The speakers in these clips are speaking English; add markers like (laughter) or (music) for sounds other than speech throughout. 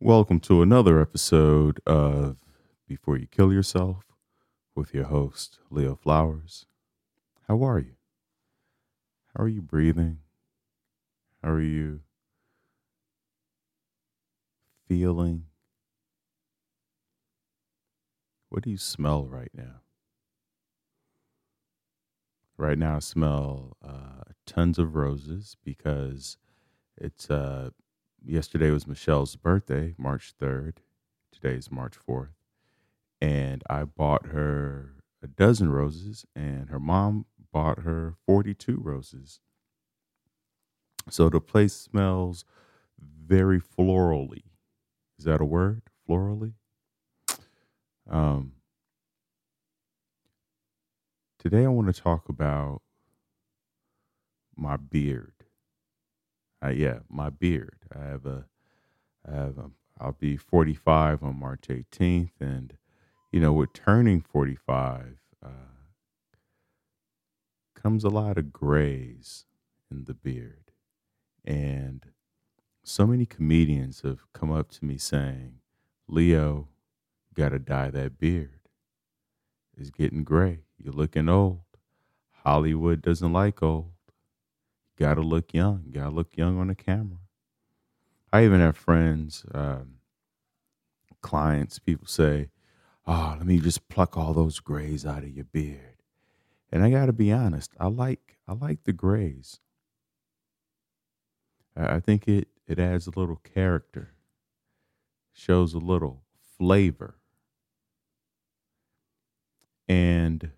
Welcome to another episode of Before You Kill Yourself with your host, Leo Flowers. How are you? How are you breathing? How are you feeling? What do you smell right now? Right now, I smell uh, tons of roses because it's uh, yesterday was Michelle's birthday, March 3rd. Today's March 4th. And I bought her a dozen roses, and her mom bought her 42 roses. So the place smells very florally. Is that a word? Florally? Um, today I want to talk about my beard. Yeah, my beard. I have a, I have a, I'll be 45 on March 18th, and you know, with turning 45, uh, comes a lot of grays in the beard, and so many comedians have come up to me saying, "Leo, got to dye that beard. It's getting gray. You're looking old. Hollywood doesn't like old." Got to look young. Got to look young on the camera. I even have friends, um, clients, people say, oh, let me just pluck all those grays out of your beard. And I got to be honest, I like I like the grays. I think it it adds a little character, shows a little flavor. And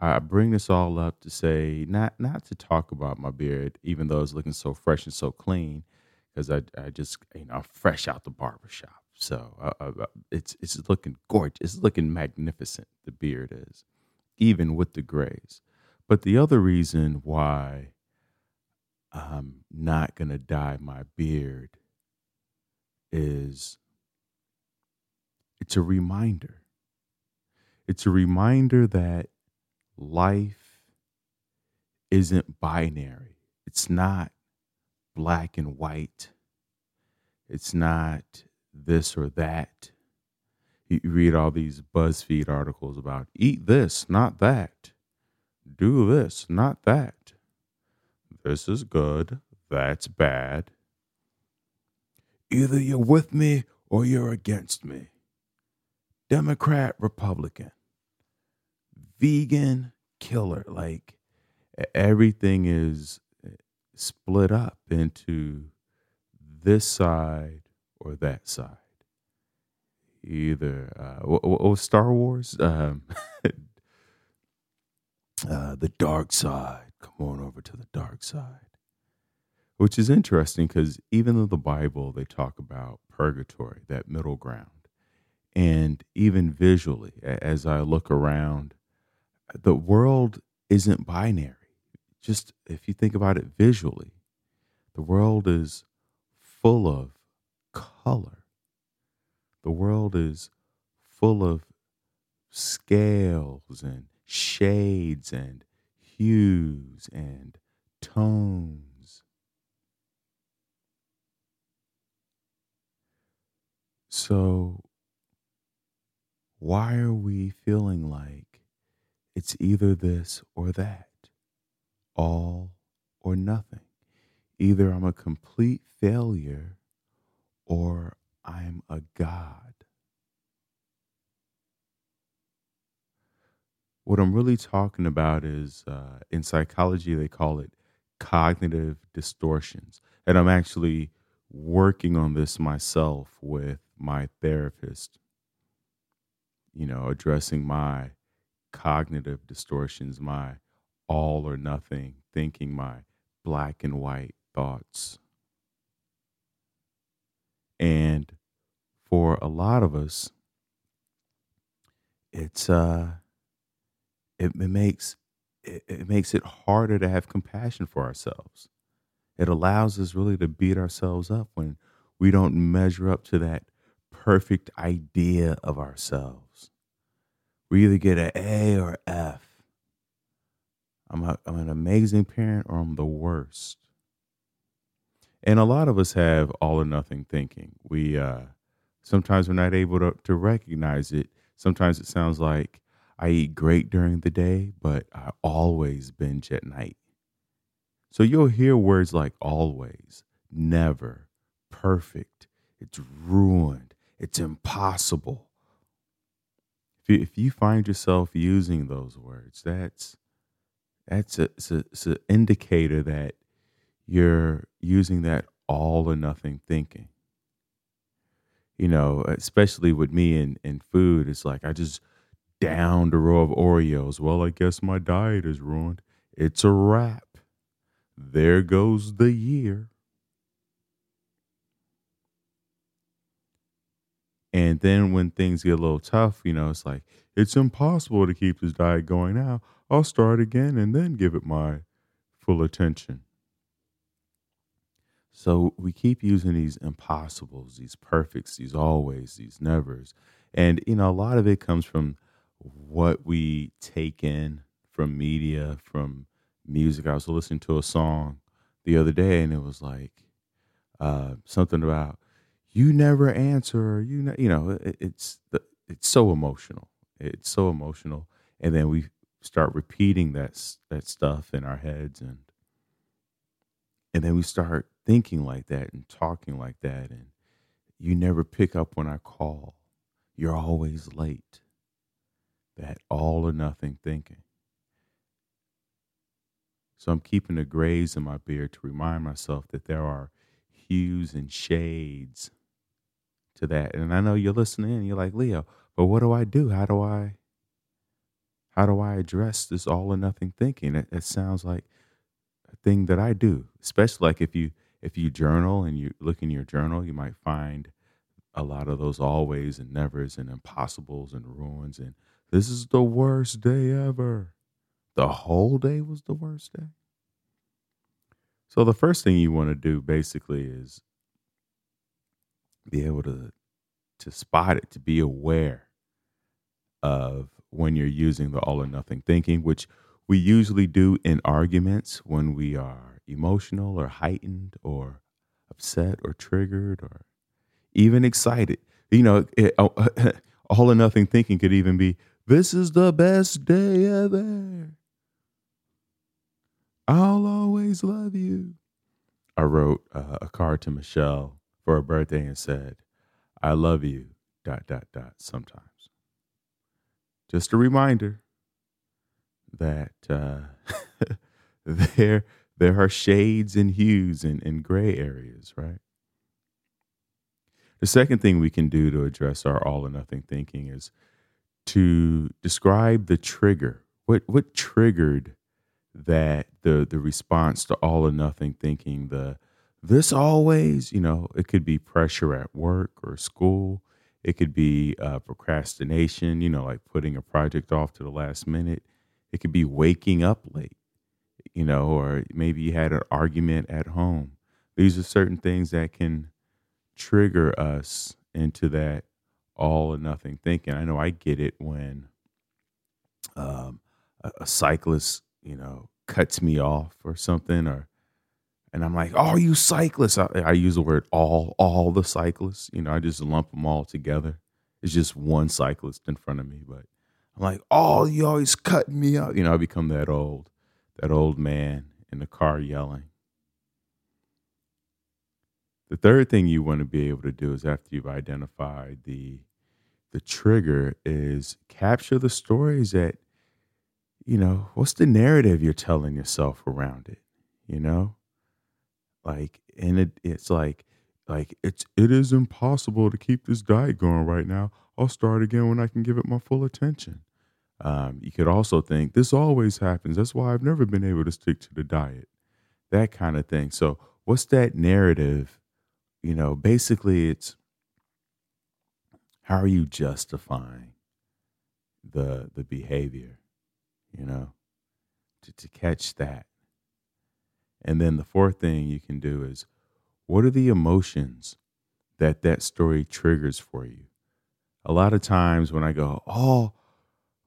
I bring this all up to say not not to talk about my beard, even though it's looking so fresh and so clean, because I I just you know I'm fresh out the barbershop, so uh, uh, uh, it's it's looking gorgeous, it's looking magnificent. The beard is, even with the grays. But the other reason why I'm not gonna dye my beard is it's a reminder. It's a reminder that life isn't binary. It's not black and white. It's not this or that. You read all these BuzzFeed articles about eat this, not that. Do this, not that. This is good. That's bad. Either you're with me or you're against me. Democrat, Republican vegan killer. Like everything is eh, split up into this side or that side. Either uh, what Star Wars? Um, (laughs) uh, the dark side. Come on over to the dark side. Which is interesting because even though the Bible they talk about purgatory, that middle ground, and even visually, as I look around the world isn't binary. Just if you think about it visually, the world is full of color. The world is full of scales and shades and hues and tones. So, why are we feeling like it's either this or that, all or nothing. Either I'm a complete failure or I'm a God. What I'm really talking about is uh, in psychology, they call it cognitive distortions. And I'm actually working on this myself with my therapist, you know, addressing my cognitive distortions, my all or nothing thinking, my black and white thoughts. And for a lot of us, it's uh it, it makes it, it makes it harder to have compassion for ourselves. It allows us really to beat ourselves up when we don't measure up to that perfect idea of ourselves we either get an A or F. I'm, a, I'm an amazing parent or I'm the worst. And a lot of us have all or nothing thinking. We uh, sometimes we're not able to, to recognize it. Sometimes it sounds like I eat great during the day, but I always binge at night. So you'll hear words like always, never, perfect, it's ruined, it's impossible. If you, if you find yourself using those words, that's that's a, it's, a, it's an indicator that you're using that all or nothing thinking. You know, especially with me and, and food, it's like I just downed a row of Oreos. Well, I guess my diet is ruined. It's a wrap. There goes the year. And then when things get a little tough, you know, it's like, it's impossible to keep this diet going now. I'll start again and then give it my full attention. So we keep using these impossibles, these perfects, these always, these nevers. And, you know, a lot of it comes from what we take in from media, from music. I was listening to a song the other day and it was like uh, something about you never answer, you know, you know, it, it's the, it's so emotional. It's so emotional. And then we start repeating that that stuff in our heads and and then we start thinking like that and talking like that and you never pick up when I call. You're always late. That all or nothing thinking. So I'm keeping the grays in my beard to remind myself that there are hues and shades to that. And I know you're listening and you're like, Leo, but what do I do? How do I how do I address this all or nothing thinking? It, it sounds like a thing that I do, especially like if you if you journal and you look in your journal, you might find a lot of those always and nevers and impossibles and ruins and this is the worst day ever. The whole day was the worst day. So the first thing you want to do basically is be able to to spot it, to be aware of when you're using the all or nothing thinking, which we usually do in arguments when we are emotional or heightened or upset or triggered or even excited. You know, it, oh, (laughs) all or nothing thinking could even be, This is the best day ever. I'll always love you. I wrote uh, a card to Michelle for her birthday and said, I love you, dot, dot, dot, sometimes. Just a reminder that uh, (laughs) there, there are shades and hues and, and gray areas, right? The second thing we can do to address our all or nothing thinking is to describe the trigger. What, what triggered that the the response to all or nothing thinking the this always you know it could be pressure at work or school. It could be uh, procrastination you know like putting a project off to the last minute. It could be waking up late you know or maybe you had an argument at home. These are certain things that can trigger us into that all or nothing thinking. I know i get it when um, a, a cyclist you know, cuts me off or something, or and I'm like, "Oh, you cyclists!" I, I use the word "all," all the cyclists. You know, I just lump them all together. It's just one cyclist in front of me, but I'm like, "Oh, you always cutting me off." You know, I become that old, that old man in the car yelling. The third thing you want to be able to do is after you've identified the the trigger is capture the stories that you know, what's the narrative you're telling yourself around it? You know? Like, and it it's like like it's it is impossible to keep this diet going right now. I'll start again when I can give it my full attention. Um, you could also think this always happens. That's why I've never been able to stick to the diet. That kind of thing. So, what's that narrative? You know, basically, it's how are you justifying the the behavior? you know, to, to catch that. And then the fourth thing you can do is what are the emotions that that story triggers for you? A lot of times when I go, oh,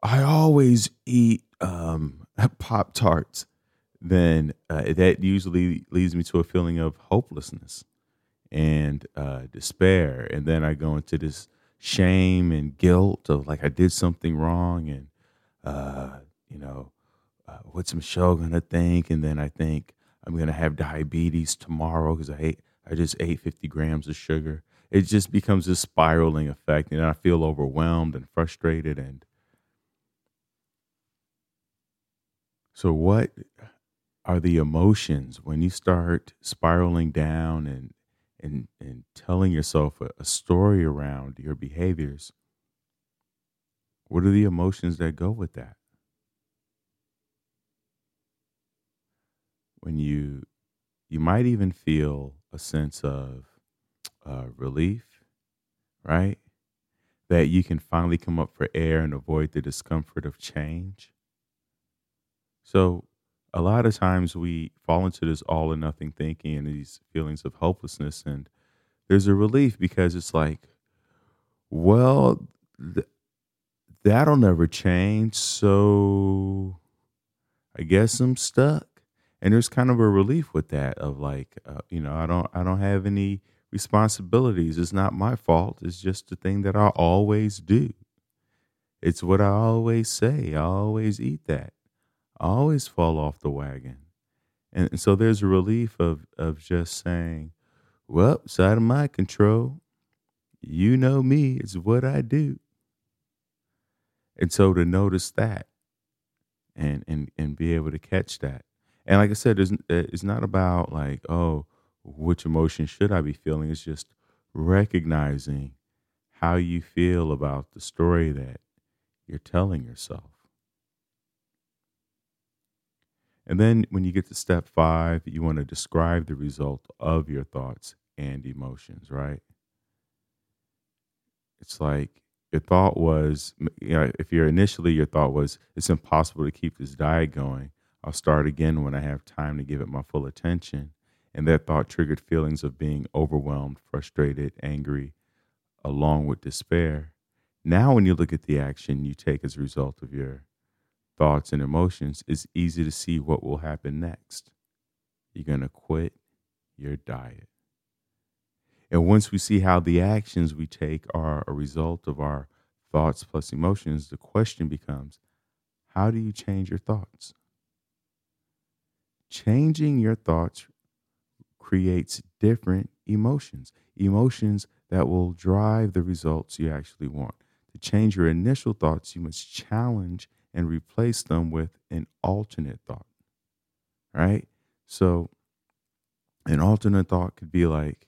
I always eat um, (laughs) Pop Tarts, then uh, that usually leads me to a feeling of hopelessness and uh, despair. And then I go into this shame and guilt of like I did something wrong and, uh, you know, uh, what's Michelle gonna think? And then I think I'm gonna have diabetes tomorrow because I ate I just ate 50 grams of sugar. It just becomes this spiraling effect, and I feel overwhelmed and frustrated. And so, what are the emotions when you start spiraling down and and and telling yourself a, a story around your behaviors? What are the emotions that go with that? When you you might even feel a sense of uh, relief, right? That you can finally come up for air and avoid the discomfort of change. So, a lot of times we fall into this all or nothing thinking and these feelings of hopelessness. And there's a relief because it's like, well, th- that'll never change. So, I guess I'm stuck and there's kind of a relief with that of like uh, you know i don't i don't have any responsibilities. It's not my fault. It's just the thing that i always do. It's what i always say. I always eat that. I always fall off the wagon. And, and so there's a relief of of just saying well it's out of my control. You know me. It's what i do. And so to notice that and and and be able to catch that and like I said, it's, eh, it's not about like, oh, which emotion should I be feeling? It's just recognizing how you feel about the story that you're telling yourself. And then when you get to step five, you want to describe the result of your thoughts and emotions, right? It's like your thought was, you know, if your initially your thought was, it's impossible to keep this diet going, I'll start again when I have time to give it my full attention. And that thought triggered feelings of being overwhelmed, frustrated, angry, along with despair. Now, when you look at the action you take as a result of your thoughts and emotions, it's easy to see what will happen next. You're going to quit your diet. And once we see how the actions we take are a result of our thoughts plus emotions, the question becomes how do you change your thoughts? Changing your thoughts creates different emotions, emotions that will drive the results you actually want. To change your initial thoughts, you must challenge and replace them with an alternate thought. Right? So, an alternate thought could be like,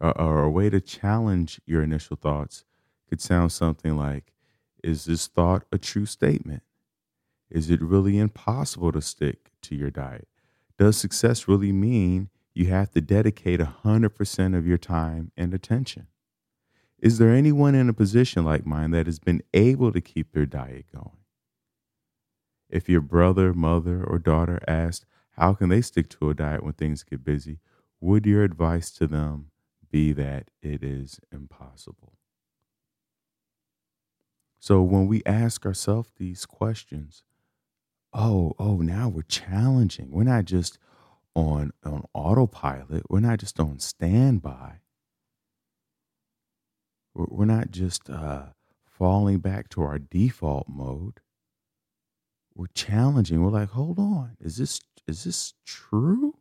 or, or a way to challenge your initial thoughts could sound something like, Is this thought a true statement? Is it really impossible to stick to your diet? Does success really mean you have to dedicate 100% of your time and attention? Is there anyone in a position like mine that has been able to keep their diet going? If your brother, mother, or daughter asked, how can they stick to a diet when things get busy? Would your advice to them be that it is impossible? So when we ask ourselves these questions, oh, oh, now we're challenging. We're not just on on autopilot. We're not just on standby. We're, we're not just uh, falling back to our default mode. We're challenging. We're like, hold on, is this is this true?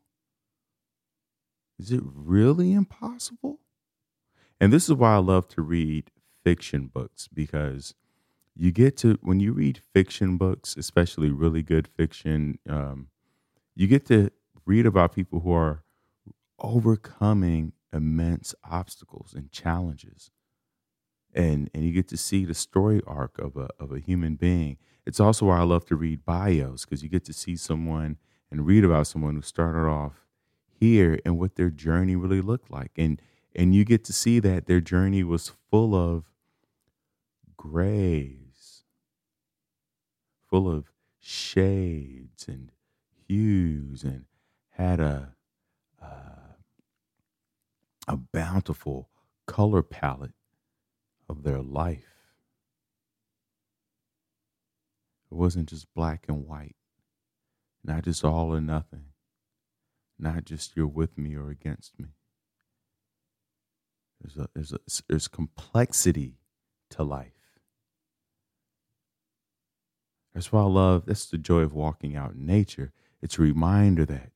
Is it really impossible? And this is why I love to read fiction books because you get to when you read fiction books, especially really good fiction, um, you get to read about people who are overcoming immense obstacles and challenges, and and you get to see the story arc of a of a human being. It's also why I love to read bios because you get to see someone and read about someone who started off here and what their journey really looked like, and and you get to see that their journey was full of grays full of shades and hues and had a uh, a bountiful color palette of their life. It wasn't just black and white. not just all or nothing, not just you're with me or against me. There's a, there's a, there's complexity to life. That's why I love. That's the joy of walking out in nature. It's a reminder that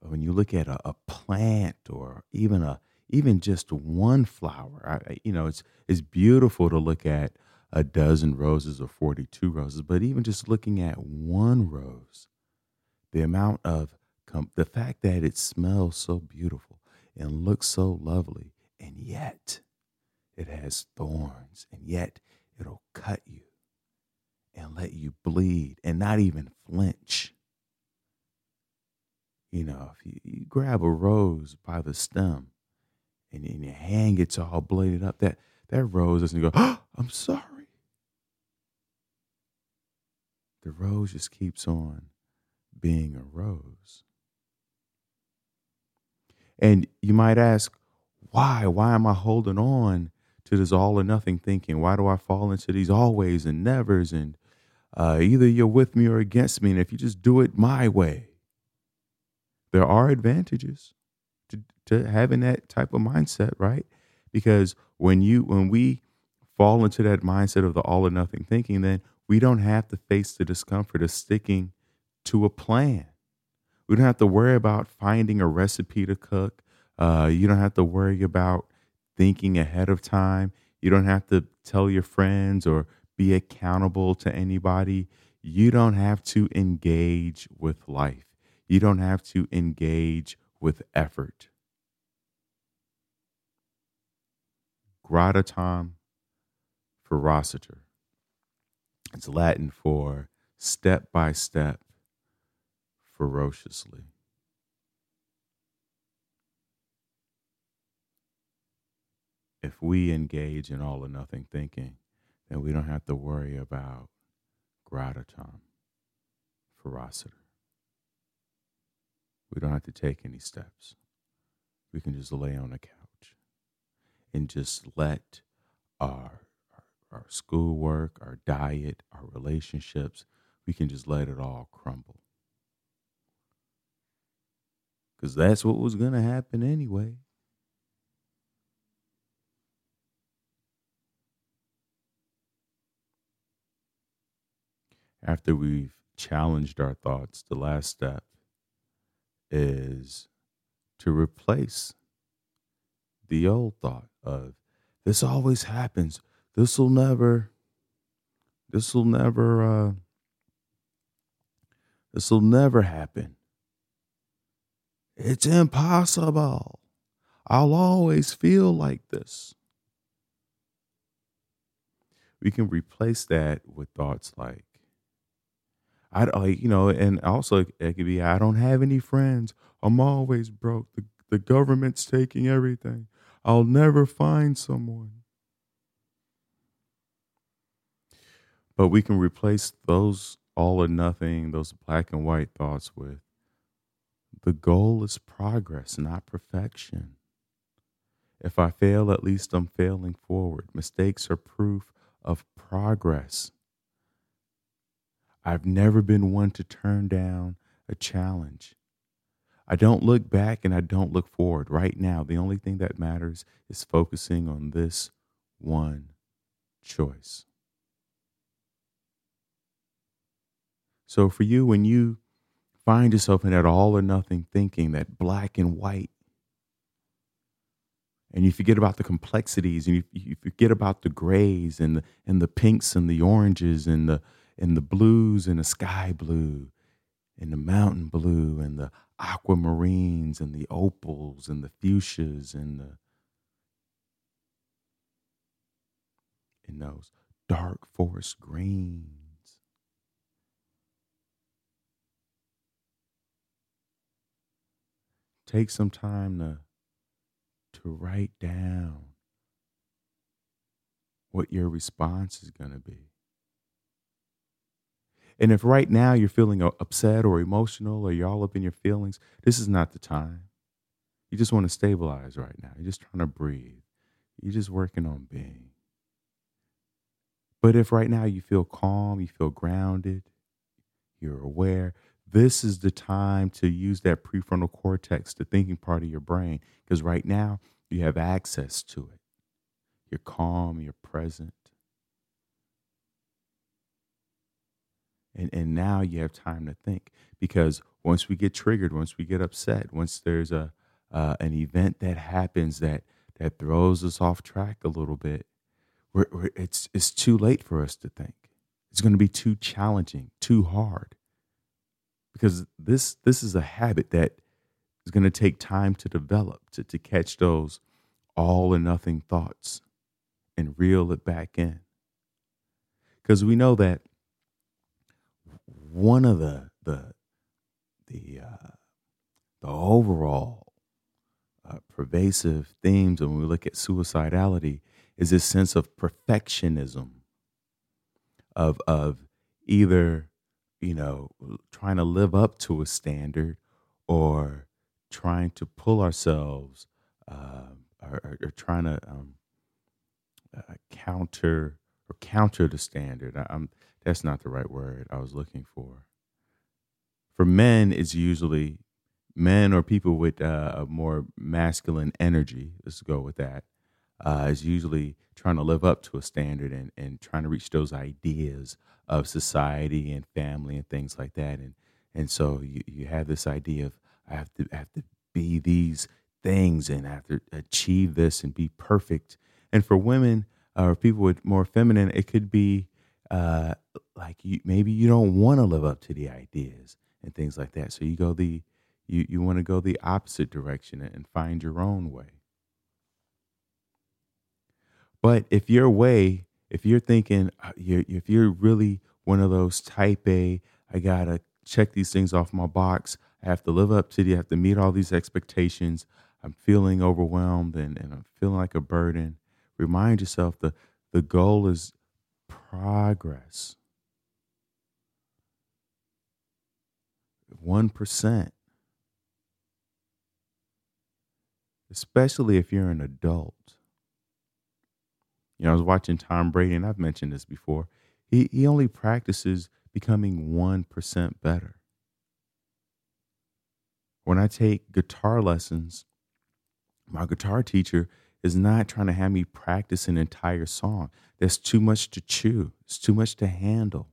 when you look at a, a plant or even a even just one flower, I, you know, it's it's beautiful to look at a dozen roses or 42 roses, but even just looking at one rose, the amount of the fact that it smells so beautiful and looks so lovely, and yet it has thorns, and yet it'll cut you and let you bleed and not even flinch. You know, if you, you grab a rose by the stem and, and your hand gets all bladed up, that, that rose doesn't go, oh, I'm sorry. The rose just keeps on being a rose. And you might ask, why? Why am I holding on to this all or nothing thinking? Why do I fall into these always and nevers? And uh, either you're with me or against me. And if you just do it my way, there are advantages to, to having that type of mindset, right? Because when you when we fall into that mindset of the all or nothing thinking, then we don't have to face the discomfort of sticking to a plan. We don't have to worry about finding a recipe to cook. Uh, you don't have to worry about thinking ahead of time. You don't have to tell your friends or be accountable to anybody. You don't have to engage with life. You don't have to engage with effort. Gradatim ferociter. It's Latin for step by step, ferociously. If we engage in all or nothing thinking, then we don't have to worry about gradatim, ferociter. We don't have to take any steps. We can just lay on a couch and just let our our schoolwork, our diet, our relationships, we can just let it all crumble. Because that's what was going to happen anyway. After we've challenged our thoughts, the last step is to replace the old thought of this always happens. This will never this will never uh this will never happen. It's impossible. I'll always feel like this. We can replace that with thoughts like I like you know, and also it could be I don't have any friends. I'm always broke. The the government's taking everything. I'll never find someone. But we can replace those all or nothing, those black and white thoughts with the goal is progress, not perfection. If I fail, at least I'm failing forward. Mistakes are proof of progress. I've never been one to turn down a challenge. I don't look back and I don't look forward. Right now, the only thing that matters is focusing on this one choice. So for you, when you find yourself in that all or nothing thinking, that black and white, and you forget about the complexities and you, you forget about the grays and the, and the pinks and the oranges and the, and the blues and the sky blue and the mountain blue and the aquamarines and the opals and the fuchsias and the in those dark forest greens take some time to to write down what your response is going to be. And if right now you're feeling uh, upset or emotional or you're all up in your feelings, this is not the time. You just want to stabilize right now. You're just trying to breathe. You're just working on being. But if right now you feel calm, you feel grounded, you're aware, this is the time to use that prefrontal cortex, the thinking part of your brain, because right now you have access to it. You're calm, you're present. And, and now you have time to think because once we get triggered, once we get upset, once there's a uh, an event that happens that that throws us off track a little bit, we're, we're, it's it's too late for us to think. It's going to be too challenging, too hard, because this this is a habit that is going to take time to develop to to catch those all or nothing thoughts and reel it back in. Because we know that one of the the the uh, the overall uh, pervasive themes when we look at suicidality is this sense of perfectionism of of either you know trying to live up to a standard or trying to pull ourselves uh, or, or, trying to um, uh, counter or counter the standard. I, I'm that's not the right word I was looking for. For men, it's usually men or people with uh, a more masculine energy. Let's go with that. Uh, is usually trying to live up to a standard and, and trying to reach those ideas of society and family and things like that. And and so you, you have this idea of I have to I have to be these things and I have to achieve this and be perfect. And for women or people with more feminine, it could be uh, like you maybe you don't want to live up to the ideas and things like that. So you go the you you want to go the opposite direction and find your own way. But if your way, if you're thinking, uh, you're, if you're really one of those type A, I gotta check these things off my box. I have to live up to the, I have to meet all these expectations. I'm feeling overwhelmed and, and I'm feeling like a burden. Remind yourself the the goal is progress. 1%. Especially if you're an adult. You know, I was watching Tom Brady, and I've mentioned this before. He, he only practices becoming 1% better. When I take guitar lessons, my guitar teacher is not trying to have me practice an entire song. There's too much to chew, it's too much to handle.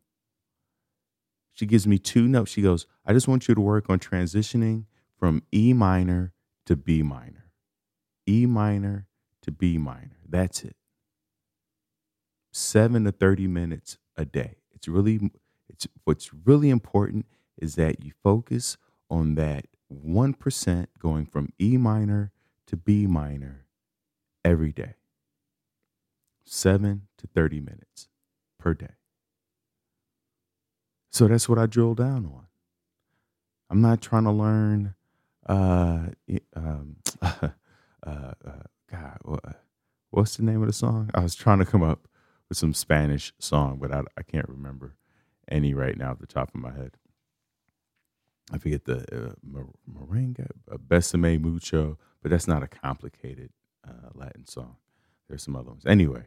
She gives me two notes. She goes, I just want you to work on transitioning from E minor to B minor. E minor to B minor. That's it. Seven to 30 minutes a day. It's really, it's what's really important is that you focus on that 1% going from E minor to B minor every day. Seven to 30 minutes per day. So that's what I drill down on. I'm not trying to learn, uh, um, (laughs) uh, uh, God, what's the name of the song? I was trying to come up with some Spanish song, but I, I can't remember any right now at the top of my head. I forget the uh, Moringa, uh, Besame Mucho, but that's not a complicated uh, Latin song. There's some other ones. Anyway,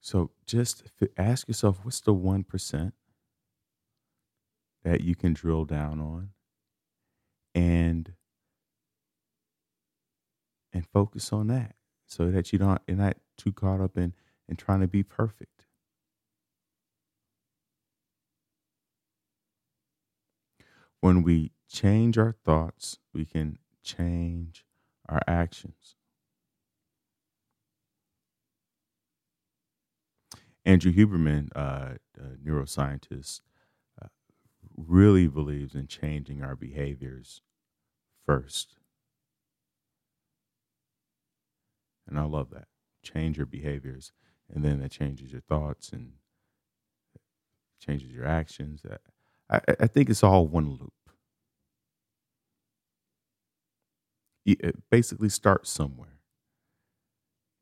so just ask yourself what's the 1% that you can drill down on and and focus on that so that you don't you're not too caught up in in trying to be perfect. When we change our thoughts, we can change our actions. Andrew Huberman, uh, a neuroscientist, uh, really believes in changing our behaviors first. And I love that. Change your behaviors, and then that changes your thoughts and changes your actions. I, I think it's all one loop. it basically starts somewhere.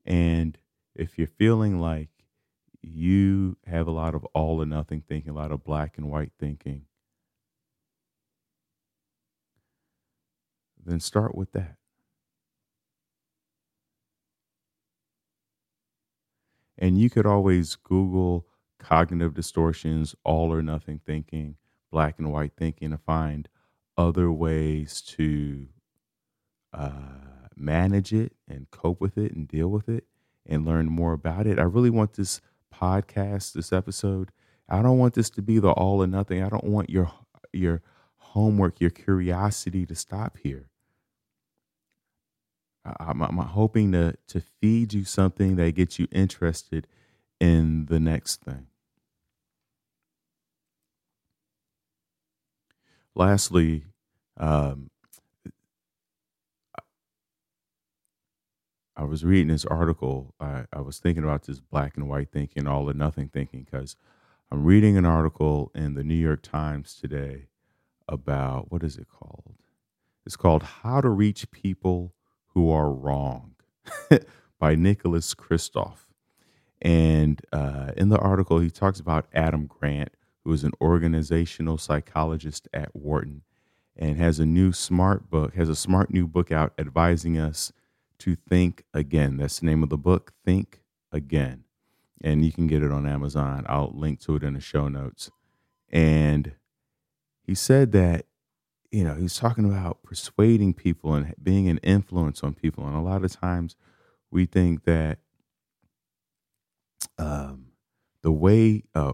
And if you're feeling like you have a lot of all or nothing thinking, a lot of black and white thinking, then start with that. And you could always Google cognitive distortions, all or nothing thinking, black and white thinking, to find other ways to uh, manage it and cope with it and deal with it and learn more about it. I really want this podcast, this episode. I don't want this to be the all or nothing. I don't want your your homework, your curiosity to stop here. I'm, I'm hoping to to feed you something that gets you interested in the next thing. Lastly, um, I was reading this article. I, I was thinking about this black and white thinking, all or nothing thinking, because I'm reading an article in the New York Times today about what is it called? It's called How to Reach People Who Are Wrong (laughs) by Nicholas Kristof. And uh, in the article, he talks about Adam Grant, who is an organizational psychologist at Wharton and has a new smart book, has a smart new book out advising us to think again. That's the name of the book, Think Again. And you can get it on Amazon. I'll link to it in the show notes. And he said that, you know, he's talking about persuading people and being an influence on people. And a lot of times we think that um, the way, uh,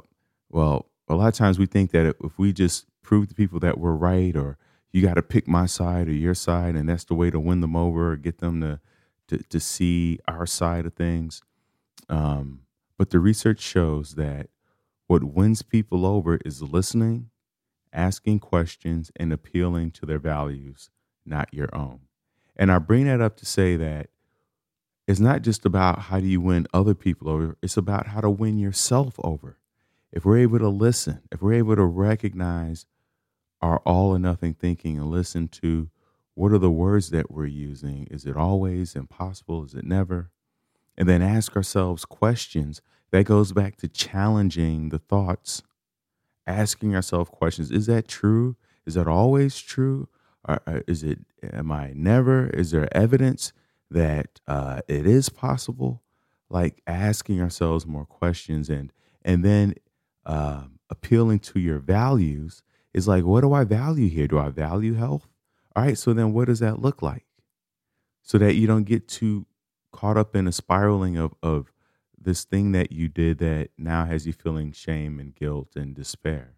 well, a lot of times we think that if we just prove to people that we're right or you got to pick my side or your side and that's the way to win them over or get them to to, to see our side of things. Um, but the research shows that what wins people over is listening asking questions and appealing to their values not your own. And i bring that up to say that it's not just about how do you win other people over it's about how to win yourself over if we're able to listen if we're able to recognize our all or nothing thinking and listen to what are the words that we're using? Is it always impossible? Is it never? And then ask ourselves questions that goes back to challenging the thoughts, asking ourselves questions. Is that true? Is that always true? Or, is it, am I never? Is there evidence that uh, it is possible? Like asking ourselves more questions and, and then um, appealing to your values is like, what do I value here? Do I value health? All right, so then what does that look like? So that you don't get too caught up in a spiraling of, of this thing that you did that now has you feeling shame and guilt and despair.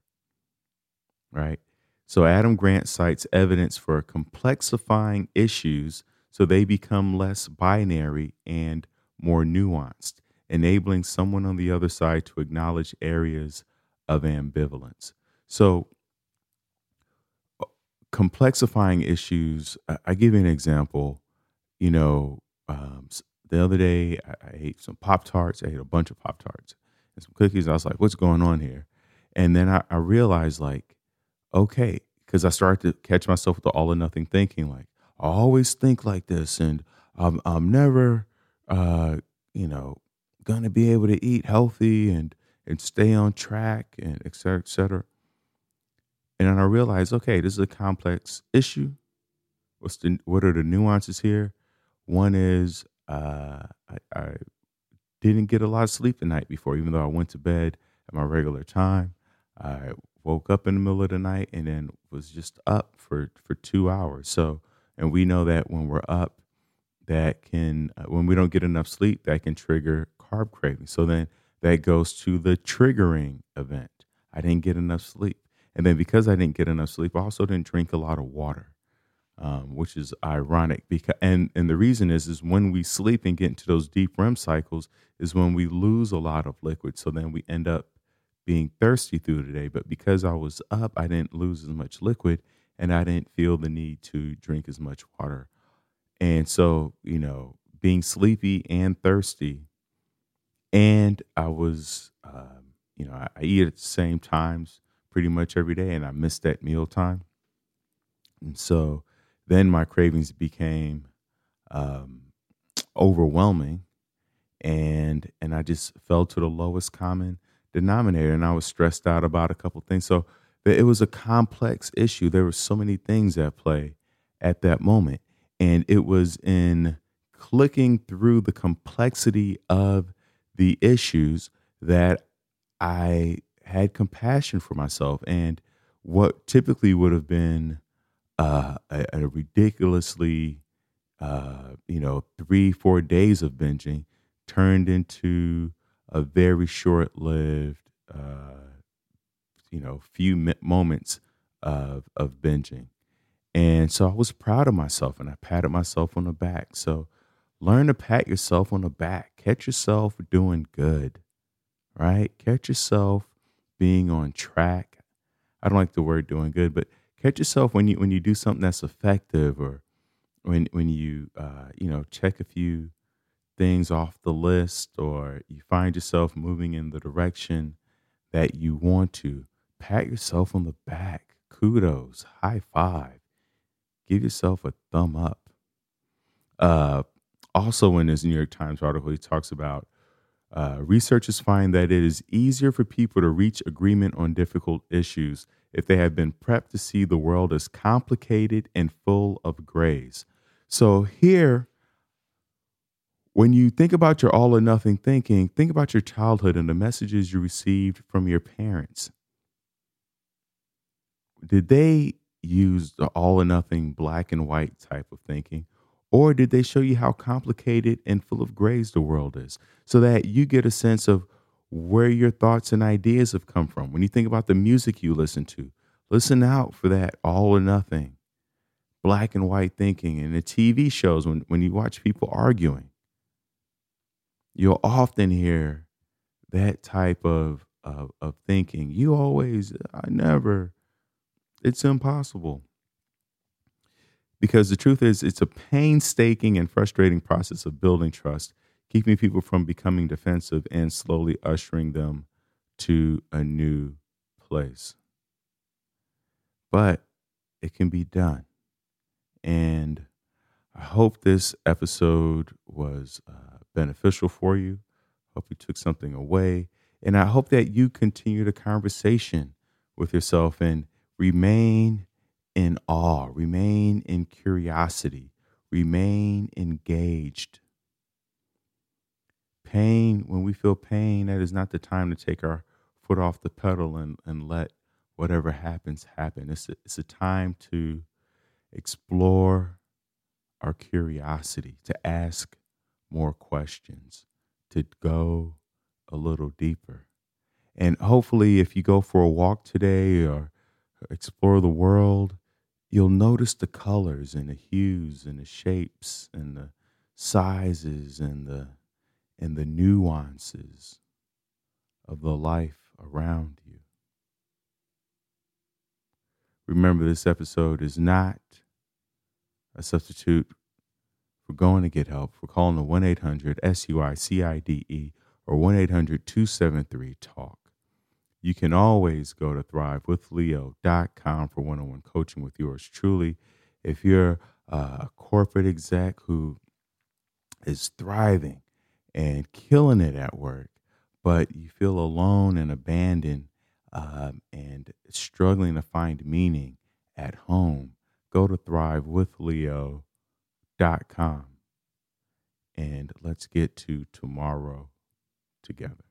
Right? So Adam Grant cites evidence for complexifying issues so they become less binary and more nuanced, enabling someone on the other side to acknowledge areas of ambivalence. So complexifying issues. I, give you an example. You know, um, the other day I, I ate some Pop Tarts. I ate a bunch of Pop Tarts and some cookies. I was like, what's going on here? And then I, I realized, like, okay, because I started to catch myself with the all or nothing thinking. Like, I always think like this, and I'm, I'm never, uh, you know, gonna be able to eat healthy and and stay on track and et cetera, et cetera. And then I realized, okay, this is a complex issue. What's the what are the nuances here? One is uh, I, I didn't get a lot of sleep the night before, even though I went to bed at my regular time. I woke up in the middle of the night and then was just up for for two hours. So, and we know that when we're up, that can uh, when we don't get enough sleep, that can trigger carb craving. So then that goes to the triggering event. I didn't get enough sleep. And then because I didn't get enough sleep, I also didn't drink a lot of water, um, which is ironic. Because and and the reason is is when we sleep and get into those deep REM cycles is when we lose a lot of liquid. So then we end up being thirsty through the day. But because I was up, I didn't lose as much liquid, and I didn't feel the need to drink as much water. And so you know, being sleepy and thirsty, and I was, um, you know, I, I eat at the same times pretty much every day, and I missed that meal time. And so then my cravings became um, overwhelming, and and I just fell to the lowest common denominator, and I was stressed out about a couple things. So it was a complex issue. There were so many things at play at that moment, and it was in clicking through the complexity of the issues that I had compassion for myself. And what typically would have been uh, a, a ridiculously, uh, you know, three, four days of binging turned into a very short lived, uh, you know, few moments of, of binging. And so I was proud of myself and I patted myself on the back. So learn to pat yourself on the back. Catch yourself doing good, right? Catch yourself being on track. I don't like the word doing good, but catch yourself when you when you do something that's effective or when when you uh, you know check a few things off the list or you find yourself moving in the direction that you want to pat yourself on the back kudos high five give yourself a thumb up uh, also in his new york times article he talks about uh, researchers find that it is easier for people to reach agreement on difficult issues if they have been prepped to see the world as complicated and full of grays. So, here, when you think about your all or nothing thinking, think about your childhood and the messages you received from your parents. Did they use the all or nothing black and white type of thinking? Or did they show you how complicated and full of grays the world is so that you get a sense of where your thoughts and ideas have come from? When you think about the music you listen to, listen out for that all or nothing, black and white thinking. And the TV shows, when, when you watch people arguing, you'll often hear that type of, of, of thinking. You always, I never, it's impossible. Because the truth is, it's a painstaking and frustrating process of building trust, keeping people from becoming defensive and slowly ushering them to a new place. But it can be done. And I hope this episode was uh, beneficial for you. Hope you took something away. And I hope that you continue the conversation with yourself and remain in awe, remain in curiosity, remain engaged. Pain, when we feel pain, that is not the time to take our foot off the pedal and, and let whatever happens happen. It's a, it's a time to explore our curiosity, to ask more questions, to go a little deeper. And hopefully, if you go for a walk today or explore the world, you'll notice the colors and the hues and the shapes and the sizes and the and the nuances of the life around you. Remember, this episode is not a substitute for going to get help, for calling the 1 800 SUICIDE or 1 800 273 TALK. You can always go to thrivewithleo.com for one on one coaching with yours truly. If you're a corporate exec who is thriving and killing it at work, but you feel alone and abandoned um, and struggling to find meaning at home, go to thrivewithleo.com and let's get to tomorrow together.